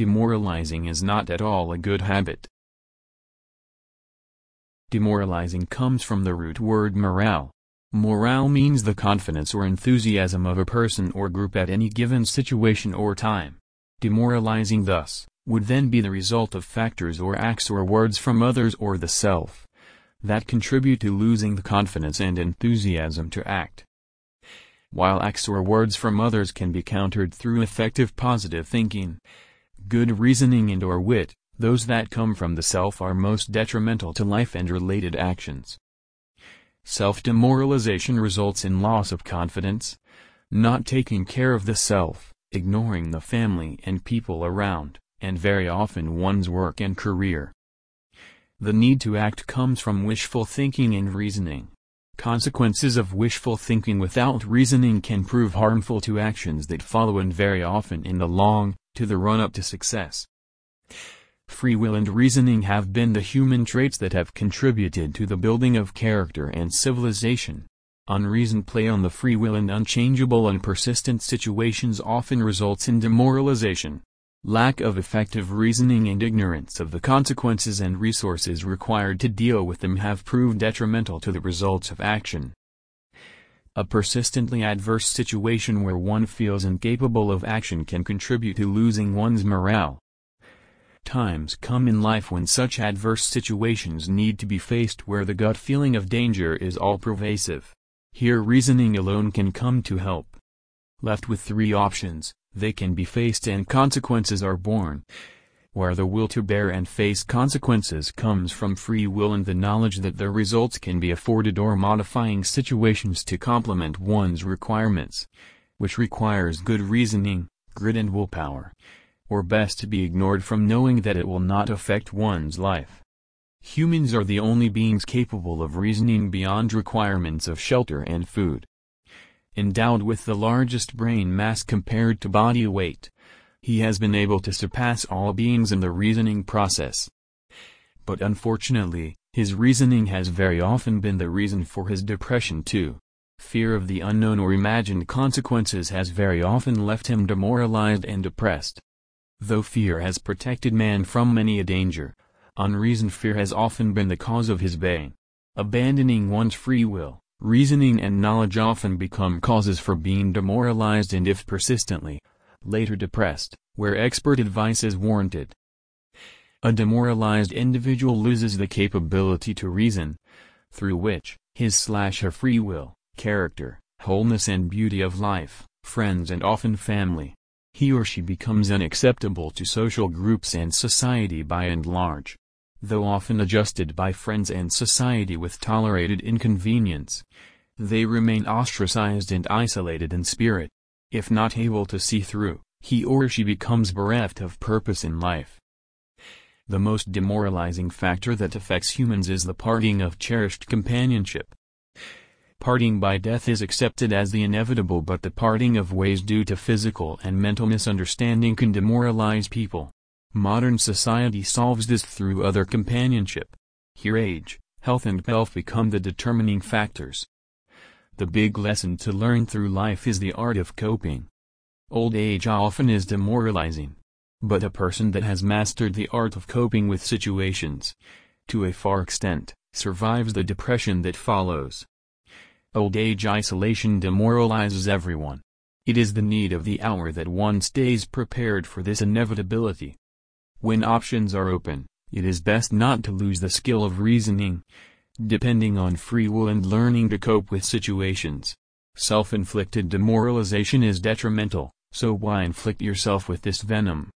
Demoralizing is not at all a good habit. Demoralizing comes from the root word morale. Morale means the confidence or enthusiasm of a person or group at any given situation or time. Demoralizing thus, would then be the result of factors or acts or words from others or the self that contribute to losing the confidence and enthusiasm to act. While acts or words from others can be countered through effective positive thinking, good reasoning and or wit, those that come from the self are most detrimental to life and related actions. Self-demoralization results in loss of confidence, not taking care of the self, ignoring the family and people around, and very often one's work and career. The need to act comes from wishful thinking and reasoning. Consequences of wishful thinking without reasoning can prove harmful to actions that follow and very often in the long, to the run-up to success. Free will and reasoning have been the human traits that have contributed to the building of character and civilization. Unreasoned play on the free will and unchangeable and persistent situations often results in demoralization. Lack of effective reasoning and ignorance of the consequences and resources required to deal with them have proved detrimental to the results of action. A persistently adverse situation where one feels incapable of action can contribute to losing one's morale. Times come in life when such adverse situations need to be faced where the gut feeling of danger is all-pervasive. Here reasoning alone can come to help. Left with three options, they can be faced and consequences are born. Where the will to bear and face consequences comes from free will and the knowledge that the results can be afforded or modifying situations to complement one's requirements, which requires good reasoning, grit and willpower or best to be ignored from knowing that it will not affect one's life. Humans are the only beings capable of reasoning beyond requirements of shelter and food. Endowed with the largest brain mass compared to body weight, he has been able to surpass all beings in the reasoning process. But unfortunately, his reasoning has very often been the reason for his depression too. Fear of the unknown or imagined consequences has very often left him demoralized and depressed. Though fear has protected man from many a danger, unreasoned fear has often been the cause of his bane. Abandoning one's free will, reasoning and knowledge often become causes for being demoralized and if persistently, later depressed, where expert advice is warranted. A demoralized individual loses the capability to reason, through which, his slash her free will, character, wholeness and beauty of life, friends and often family, he or she becomes unacceptable to social groups and society by and large. Though often adjusted by friends and society with tolerated inconvenience, they remain ostracized and isolated in spirit. If not able to see through, he or she becomes bereft of purpose in life. The most demoralizing factor that affects humans is the parting of cherished companionship. Parting by death is accepted as the inevitable but the parting of ways due to physical and mental misunderstanding can demoralize people. Modern society solves this through other companionship. Here age, health and wealth become the determining factors. The big lesson to learn through life is the art of coping. Old age often is demoralizing. But a person that has mastered the art of coping with situations, to a far extent, survives the depression that follows. Old age isolation demoralizes everyone. It is the need of the hour that one stays prepared for this inevitability. When options are open, it is best not to lose the skill of reasoning, depending on free will and learning to cope with situations. Self-inflicted demoralization is detrimental, so why inflict yourself with this venom?